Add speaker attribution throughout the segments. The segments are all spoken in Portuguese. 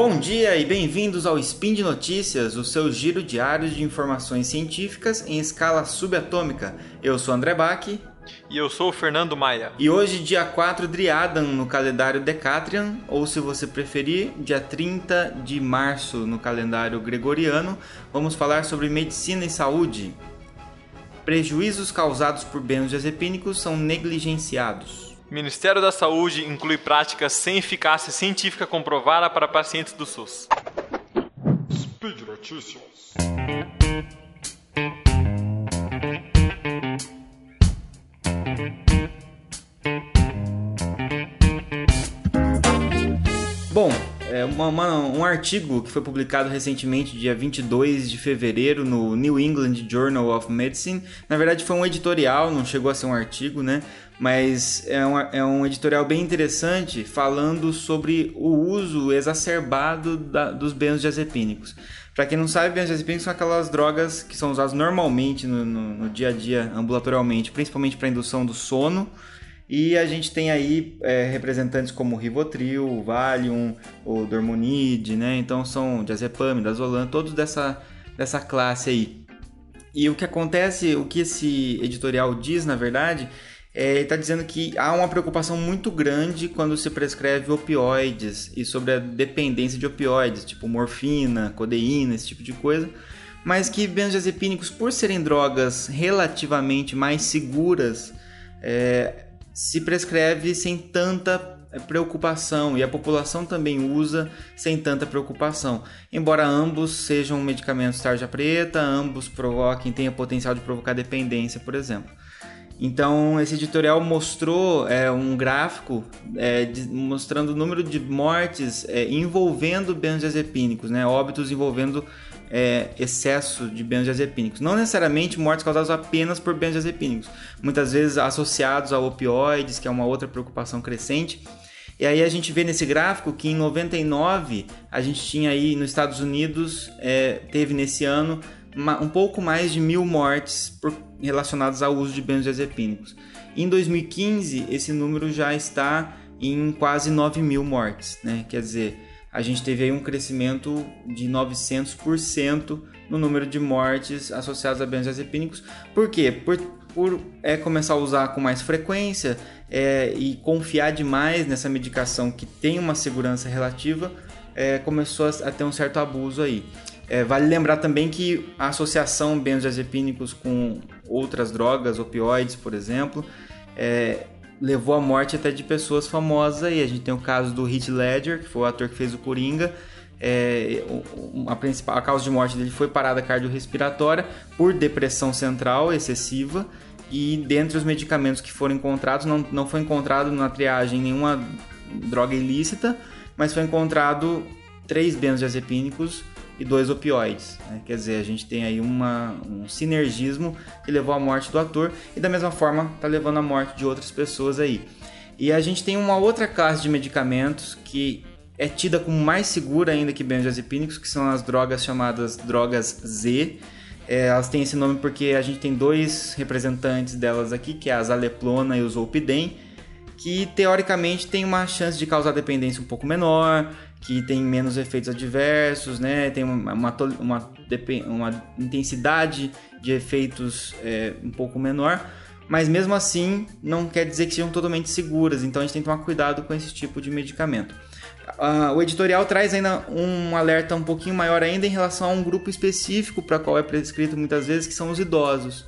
Speaker 1: Bom dia e bem-vindos ao Spin de Notícias, o seu giro diário de informações científicas em escala subatômica. Eu sou André Bach.
Speaker 2: E eu sou o Fernando Maia.
Speaker 1: E hoje, dia 4 de Adam, no calendário Decatrian, ou se você preferir, dia 30 de março no calendário Gregoriano, vamos falar sobre medicina e saúde. Prejuízos causados por benzodiazepínicos são negligenciados.
Speaker 2: Ministério da Saúde inclui práticas sem eficácia científica comprovada para pacientes do SUS. Speed Notícias.
Speaker 1: Bom, é uma, uma, um artigo que foi publicado recentemente, dia 22 de fevereiro, no New England Journal of Medicine. Na verdade, foi um editorial, não chegou a ser um artigo, né? mas é um, é um editorial bem interessante falando sobre o uso exacerbado da, dos benzodiazepínicos. Para quem não sabe, benzodiazepínicos são aquelas drogas que são usadas normalmente no, no, no dia a dia, ambulatorialmente, principalmente para indução do sono. E a gente tem aí é, representantes como o Rivotril, o Valium, o Dormonide, né? Então são diazepam, dazolam, todos dessa, dessa classe aí. E o que acontece, o que esse editorial diz, na verdade, é, ele está dizendo que há uma preocupação muito grande quando se prescreve opioides e sobre a dependência de opioides, tipo morfina, codeína, esse tipo de coisa, mas que benzodiazepínicos, por serem drogas relativamente mais seguras, é, se prescreve sem tanta preocupação e a população também usa sem tanta preocupação. Embora ambos sejam medicamentos tarja preta, ambos provoquem, tenham potencial de provocar dependência, por exemplo. Então, esse editorial mostrou é, um gráfico é, de, mostrando o número de mortes é, envolvendo benzodiazepínicos, né? óbitos envolvendo é, excesso de benzodiazepínicos. Não necessariamente mortes causadas apenas por benzodiazepínicos, muitas vezes associados a opioides, que é uma outra preocupação crescente. E aí a gente vê nesse gráfico que em 99 a gente tinha aí nos Estados Unidos, é, teve nesse ano um pouco mais de mil mortes por, relacionadas ao uso de benzodiazepínicos. Em 2015, esse número já está em quase 9 mil mortes, né? Quer dizer, a gente teve aí um crescimento de 900% no número de mortes associadas a benzodiazepínicos. Por quê? Por, por é, começar a usar com mais frequência é, e confiar demais nessa medicação que tem uma segurança relativa, é, começou a, a ter um certo abuso aí. É, vale lembrar também que a associação benzodiazepínicos com outras drogas, opioides, por exemplo, é, levou à morte até de pessoas famosas aí. A gente tem o caso do Heath Ledger, que foi o ator que fez o Coringa. É, a, principal, a causa de morte dele foi parada cardiorrespiratória por depressão central excessiva. E dentre os medicamentos que foram encontrados, não, não foi encontrado na triagem nenhuma droga ilícita, mas foi encontrado três benzodiazepínicos e dois opioides. Né? Quer dizer, a gente tem aí uma, um sinergismo que levou à morte do ator e da mesma forma está levando à morte de outras pessoas aí. E a gente tem uma outra classe de medicamentos que é tida como mais segura ainda que benzodiazepínicos, que são as drogas chamadas drogas Z. É, elas têm esse nome porque a gente tem dois representantes delas aqui, que é a zaleplona e o zolpidem, que teoricamente tem uma chance de causar dependência um pouco menor, que tem menos efeitos adversos, né? Tem uma, uma, uma, intensidade de efeitos é, um pouco menor, mas mesmo assim não quer dizer que sejam totalmente seguras, então a gente tem que tomar cuidado com esse tipo de medicamento. Uh, o editorial traz ainda um alerta um pouquinho maior ainda em relação a um grupo específico para qual é prescrito muitas vezes, que são os idosos.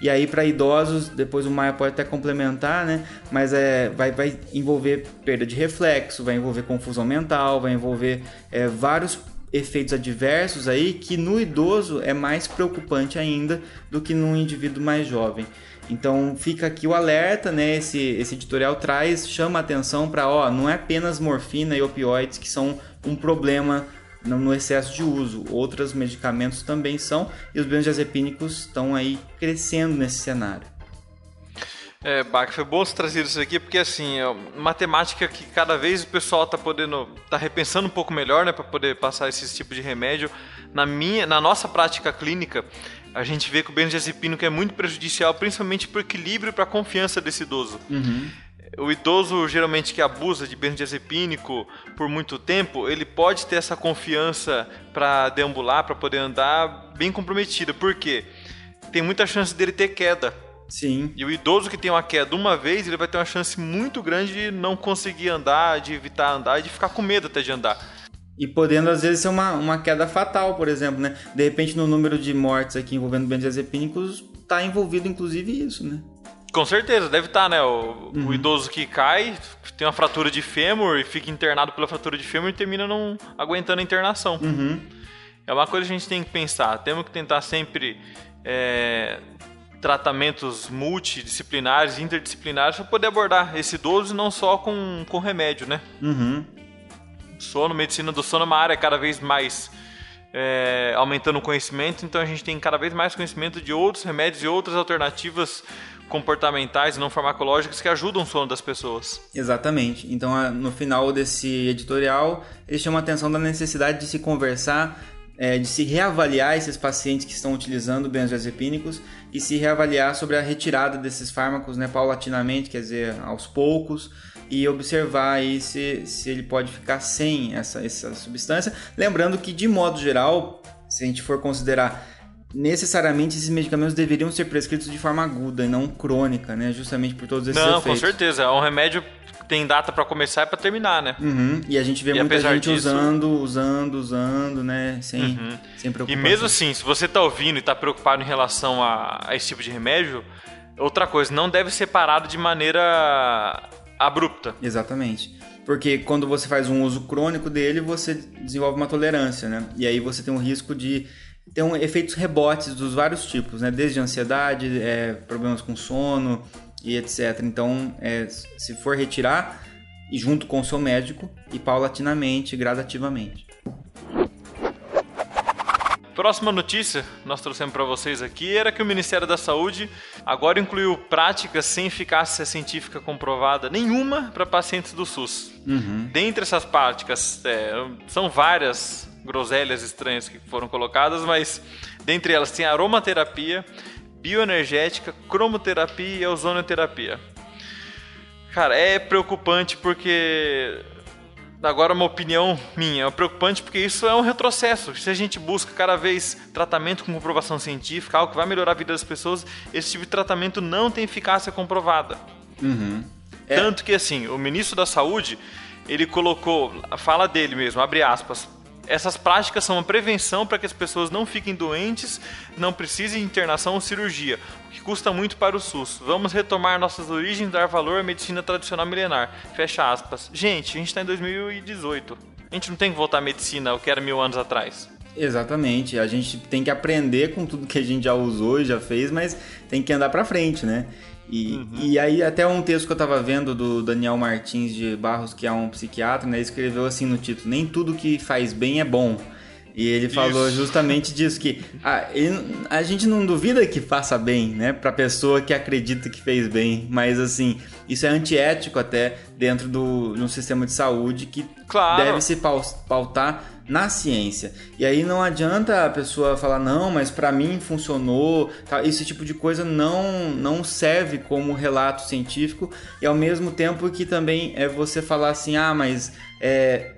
Speaker 1: E aí, para idosos, depois o Maia pode até complementar, né? Mas é, vai, vai envolver perda de reflexo, vai envolver confusão mental, vai envolver é, vários efeitos adversos aí que no idoso é mais preocupante ainda do que no indivíduo mais jovem. Então fica aqui o alerta, né? Esse, esse editorial traz, chama atenção para, ó, não é apenas morfina e opioides que são um problema no excesso de uso. Outros medicamentos também são, e os benzodiazepínicos estão aí crescendo nesse cenário.
Speaker 2: É, Bach, foi bom você trazer isso aqui, porque assim, é matemática que cada vez o pessoal está podendo, tá repensando um pouco melhor, né, para poder passar esse tipo de remédio. Na minha, na nossa prática clínica, a gente vê que o benzodiazepínico é muito prejudicial, principalmente para o equilíbrio e para a confiança desse idoso. Uhum. O idoso geralmente que abusa de benzodiazepínico por muito tempo, ele pode ter essa confiança para deambular, para poder andar bem comprometida. Por quê? Tem muita chance dele ter queda.
Speaker 1: Sim.
Speaker 2: E o idoso que tem uma queda uma vez, ele vai ter uma chance muito grande de não conseguir andar, de evitar andar e de ficar com medo até de andar.
Speaker 1: E podendo, às vezes, ser uma, uma queda fatal, por exemplo, né? De repente, no número de mortes aqui envolvendo benzodiazepínicos, tá envolvido, inclusive, isso, né?
Speaker 2: Com certeza, deve estar, tá, né? O, uhum. o, idoso que cai, tem uma fratura de fêmur e fica internado pela fratura de fêmur e termina não aguentando a internação.
Speaker 1: Uhum.
Speaker 2: É uma coisa que a gente tem que pensar. Temos que tentar sempre é, tratamentos multidisciplinares, interdisciplinares, para poder abordar esse idoso não só com, com remédio, né?
Speaker 1: Uhum.
Speaker 2: Sono, medicina do sono é uma área cada vez mais é, aumentando o conhecimento, então a gente tem cada vez mais conhecimento de outros remédios e outras alternativas comportamentais e não farmacológicas que ajudam o sono das pessoas.
Speaker 1: Exatamente. Então, no final desse editorial, eles chamam a atenção da necessidade de se conversar, é, de se reavaliar esses pacientes que estão utilizando benzodiazepínicos e se reavaliar sobre a retirada desses fármacos né, paulatinamente, quer dizer, aos poucos, e observar aí se, se ele pode ficar sem essa, essa substância. Lembrando que, de modo geral, se a gente for considerar necessariamente esses medicamentos deveriam ser prescritos de forma aguda e não crônica, né? Justamente por todos esses
Speaker 2: não,
Speaker 1: efeitos.
Speaker 2: Não, com certeza. É um remédio tem data para começar e para terminar, né?
Speaker 1: Uhum. E a gente vê e muita gente disso... usando, usando, usando, né? Sem, uhum. sem preocupação.
Speaker 2: E mesmo assim, se você tá ouvindo e tá preocupado em relação a, a esse tipo de remédio, outra coisa, não deve ser parado de maneira abrupta.
Speaker 1: Exatamente. Porque quando você faz um uso crônico dele, você desenvolve uma tolerância, né? E aí você tem um risco de ter um, efeitos rebotes dos vários tipos, né? Desde ansiedade, é, problemas com sono e etc. Então, é, se for retirar, junto com o seu médico e paulatinamente, gradativamente.
Speaker 2: Próxima notícia nós trouxemos para vocês aqui era que o Ministério da Saúde agora incluiu práticas sem eficácia científica comprovada nenhuma para pacientes do SUS.
Speaker 1: Uhum.
Speaker 2: Dentre essas práticas, é, são várias groselhas estranhas que foram colocadas, mas dentre elas tem aromaterapia, bioenergética, cromoterapia e ozonoterapia. Cara, é preocupante porque agora uma opinião minha, é preocupante porque isso é um retrocesso. Se a gente busca cada vez tratamento com comprovação científica, algo que vai melhorar a vida das pessoas, esse tipo de tratamento não tem eficácia comprovada.
Speaker 1: Uhum.
Speaker 2: É. Tanto que assim, o ministro da Saúde, ele colocou, fala dele mesmo, abre aspas, essas práticas são uma prevenção para que as pessoas não fiquem doentes, não precisem de internação ou cirurgia, o que custa muito para o SUS. Vamos retomar nossas origens dar valor à medicina tradicional milenar. Fecha aspas. Gente, a gente está em 2018. A gente não tem que voltar à medicina o que era mil anos atrás.
Speaker 1: Exatamente. A gente tem que aprender com tudo que a gente já usou e já fez, mas tem que andar para frente, né? E, uhum. e aí até um texto que eu estava vendo do Daniel Martins de Barros, que é um psiquiatra, né, escreveu assim no título: Nem tudo que faz bem é bom. E ele Isso. falou justamente disso, que a, ele, a gente não duvida que faça bem, né? Pra pessoa que acredita que fez bem. Mas assim, isso é antiético até dentro do, de um sistema de saúde que
Speaker 2: claro.
Speaker 1: deve se pautar na ciência. E aí não adianta a pessoa falar não, mas para mim funcionou. Esse tipo de coisa não não serve como relato científico e ao mesmo tempo que também é você falar assim, ah, mas é,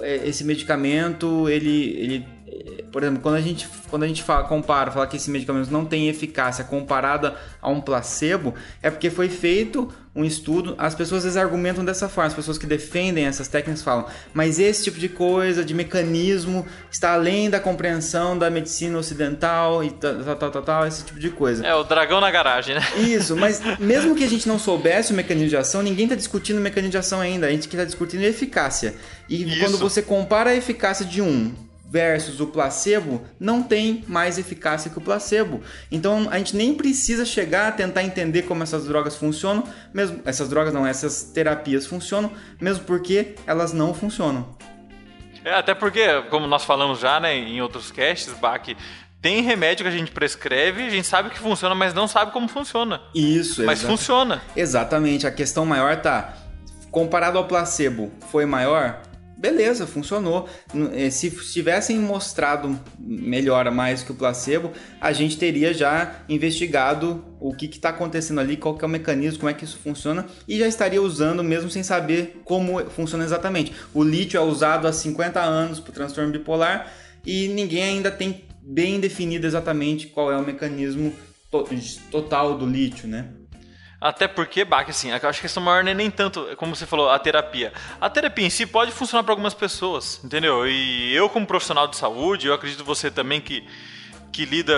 Speaker 1: é esse medicamento ele ele por exemplo, quando a gente, quando a gente fala, compara, fala que esse medicamento não tem eficácia comparada a um placebo, é porque foi feito um estudo. As pessoas às vezes argumentam dessa forma, as pessoas que defendem essas técnicas falam, mas esse tipo de coisa, de mecanismo, está além da compreensão da medicina ocidental e tal, tal, tal, tal, esse tipo de coisa.
Speaker 2: É, o dragão na garagem, né?
Speaker 1: Isso, mas mesmo que a gente não soubesse o mecanismo de ação, ninguém está discutindo o mecanismo de ação ainda, a gente está discutindo a eficácia. E Isso. quando você compara a eficácia de um versus o placebo não tem mais eficácia que o placebo. Então a gente nem precisa chegar a tentar entender como essas drogas funcionam, mesmo essas drogas não, essas terapias funcionam, mesmo porque elas não funcionam.
Speaker 2: É, até porque, como nós falamos já, né, em outros casts, Bach, tem remédio que a gente prescreve, a gente sabe que funciona, mas não sabe como funciona.
Speaker 1: Isso,
Speaker 2: Mas funciona.
Speaker 1: Exatamente. A questão maior tá comparado ao placebo, foi maior? Beleza, funcionou. Eh, se tivessem mostrado melhora mais que o placebo, a gente teria já investigado o que está acontecendo ali, qual é o mecanismo, como é que isso funciona e já estaria usando mesmo sem saber como funciona exatamente. O lítio é usado há 50 anos para o transtorno bipolar e ninguém ainda tem bem definido exatamente qual é o mecanismo total do lítio, né?
Speaker 2: Até porque, Bach, assim, eu acho que a questão maior não é nem tanto, como você falou, a terapia. A terapia em si pode funcionar para algumas pessoas, entendeu? E eu, como profissional de saúde, eu acredito você também que, que lida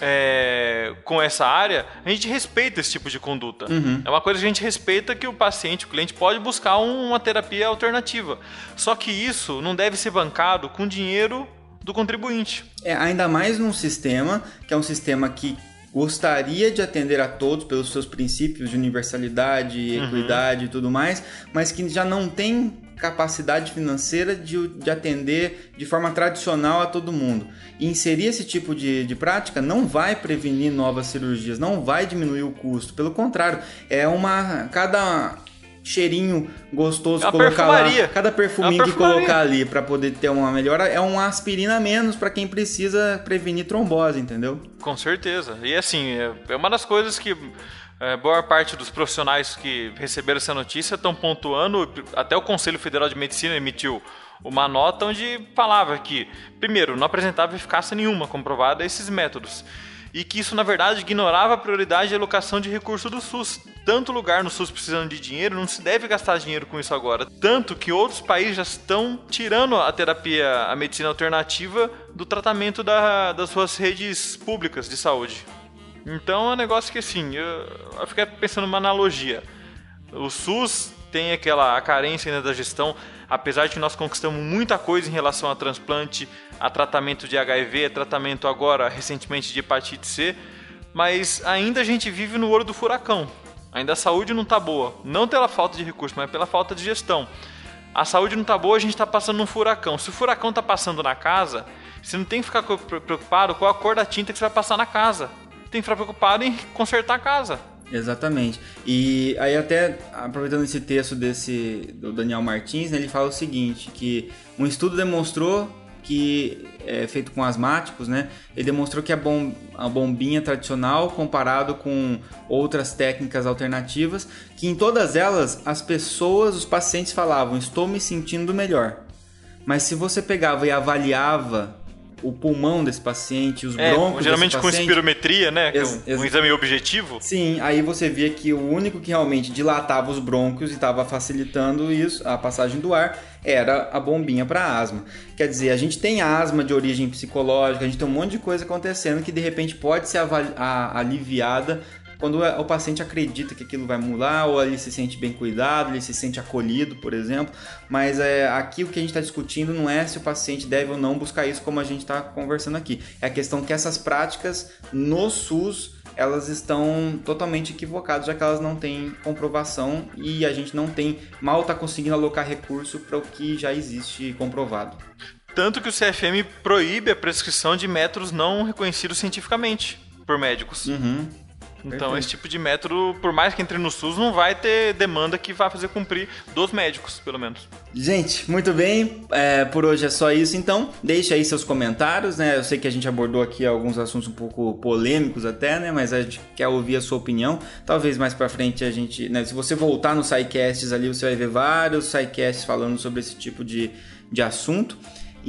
Speaker 2: é, com essa área, a gente respeita esse tipo de conduta. Uhum. É uma coisa que a gente respeita que o paciente, o cliente, pode buscar uma terapia alternativa. Só que isso não deve ser bancado com dinheiro do contribuinte.
Speaker 1: É, ainda mais num sistema que é um sistema que gostaria de atender a todos pelos seus princípios de universalidade, uhum. equidade e tudo mais, mas que já não tem capacidade financeira de, de atender de forma tradicional a todo mundo. E inserir esse tipo de, de prática não vai prevenir novas cirurgias, não vai diminuir o custo. Pelo contrário, é uma. Cada cheirinho gostoso
Speaker 2: é
Speaker 1: colocar perfumaria. lá. Cada perfuminho é que colocar ali para poder ter uma melhora é uma aspirina a menos para quem precisa prevenir trombose, entendeu?
Speaker 2: Com certeza. E assim, é, é uma das coisas que é, boa parte dos profissionais que receberam essa notícia estão pontuando, até o Conselho Federal de Medicina emitiu uma nota onde falava que, primeiro, não apresentava eficácia nenhuma comprovada esses métodos e que isso, na verdade, ignorava a prioridade de alocação de recursos do SUS. Tanto lugar no SUS precisando de dinheiro, não se deve gastar dinheiro com isso agora. Tanto que outros países já estão tirando a terapia, a medicina alternativa do tratamento da, das suas redes públicas de saúde. Então é um negócio que, assim, eu, eu fiquei pensando numa analogia. O SUS tem aquela carência ainda da gestão, apesar de que nós conquistamos muita coisa em relação a transplante, a tratamento de HIV, a tratamento agora recentemente de hepatite C, mas ainda a gente vive no olho do furacão. Ainda a saúde não está boa, não pela falta de recursos, mas pela falta de gestão. A saúde não está boa, a gente está passando um furacão. Se o furacão está passando na casa, você não tem que ficar preocupado com a cor da tinta que você vai passar na casa. Tem que ficar preocupado em consertar a casa.
Speaker 1: Exatamente. E aí até aproveitando esse texto desse do Daniel Martins, né, ele fala o seguinte, que um estudo demonstrou que é feito com asmáticos, né? Ele demonstrou que a, bom, a bombinha tradicional comparado com outras técnicas alternativas, que em todas elas as pessoas, os pacientes falavam: "Estou me sentindo melhor". Mas se você pegava e avaliava o pulmão desse paciente, os é, broncos
Speaker 2: geralmente com espirometria, né? É ex um, um, exame objetivo.
Speaker 1: Sim, aí você via que o único que realmente dilatava os brônquios e estava facilitando isso, a passagem do ar, era a bombinha para asma. Quer dizer, a gente tem asma de origem psicológica, a gente tem um monte de coisa acontecendo que de repente pode ser aliviada quando o paciente acredita que aquilo vai mudar, ou ele se sente bem cuidado, ele se sente acolhido, por exemplo. Mas é, aqui o que a gente está discutindo não é se o paciente deve ou não buscar isso, como a gente está conversando aqui. É a questão que essas práticas no SUS elas estão totalmente equivocadas, já que elas não têm comprovação e a gente não tem, mal está conseguindo alocar recurso para o que já existe comprovado.
Speaker 2: Tanto que o CFM proíbe a prescrição de métodos não reconhecidos cientificamente por médicos.
Speaker 1: Uhum.
Speaker 2: Então, esse tipo de método, por mais que entre no SUS, não vai ter demanda que vá fazer cumprir dos médicos, pelo menos.
Speaker 1: Gente, muito bem. É, por hoje é só isso, então. Deixe aí seus comentários, né? Eu sei que a gente abordou aqui alguns assuntos um pouco polêmicos até, né? Mas a gente quer ouvir a sua opinião. Talvez mais pra frente a gente... Né? Se você voltar nos SciCasts ali, você vai ver vários SciCasts falando sobre esse tipo de, de assunto.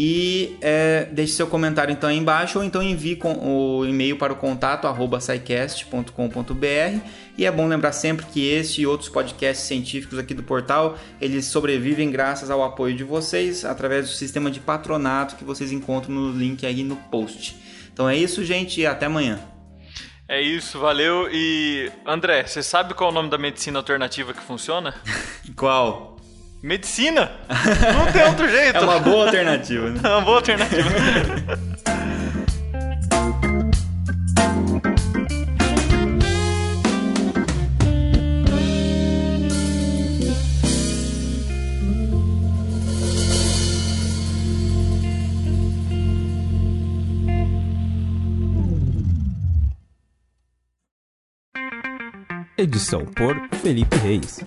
Speaker 1: E é, deixe seu comentário então aí embaixo ou então envie com, o e-mail para o contato arroba e é bom lembrar sempre que este e outros podcasts científicos aqui do portal, eles sobrevivem graças ao apoio de vocês através do sistema de patronato que vocês encontram no link aí no post. Então é isso, gente, e até amanhã.
Speaker 2: É isso, valeu. E André, você sabe qual é o nome da medicina alternativa que funciona?
Speaker 1: qual?
Speaker 2: Medicina! Não tem outro jeito.
Speaker 1: É uma boa alternativa, né?
Speaker 2: É uma boa alternativa.
Speaker 3: Edição por Felipe Reis.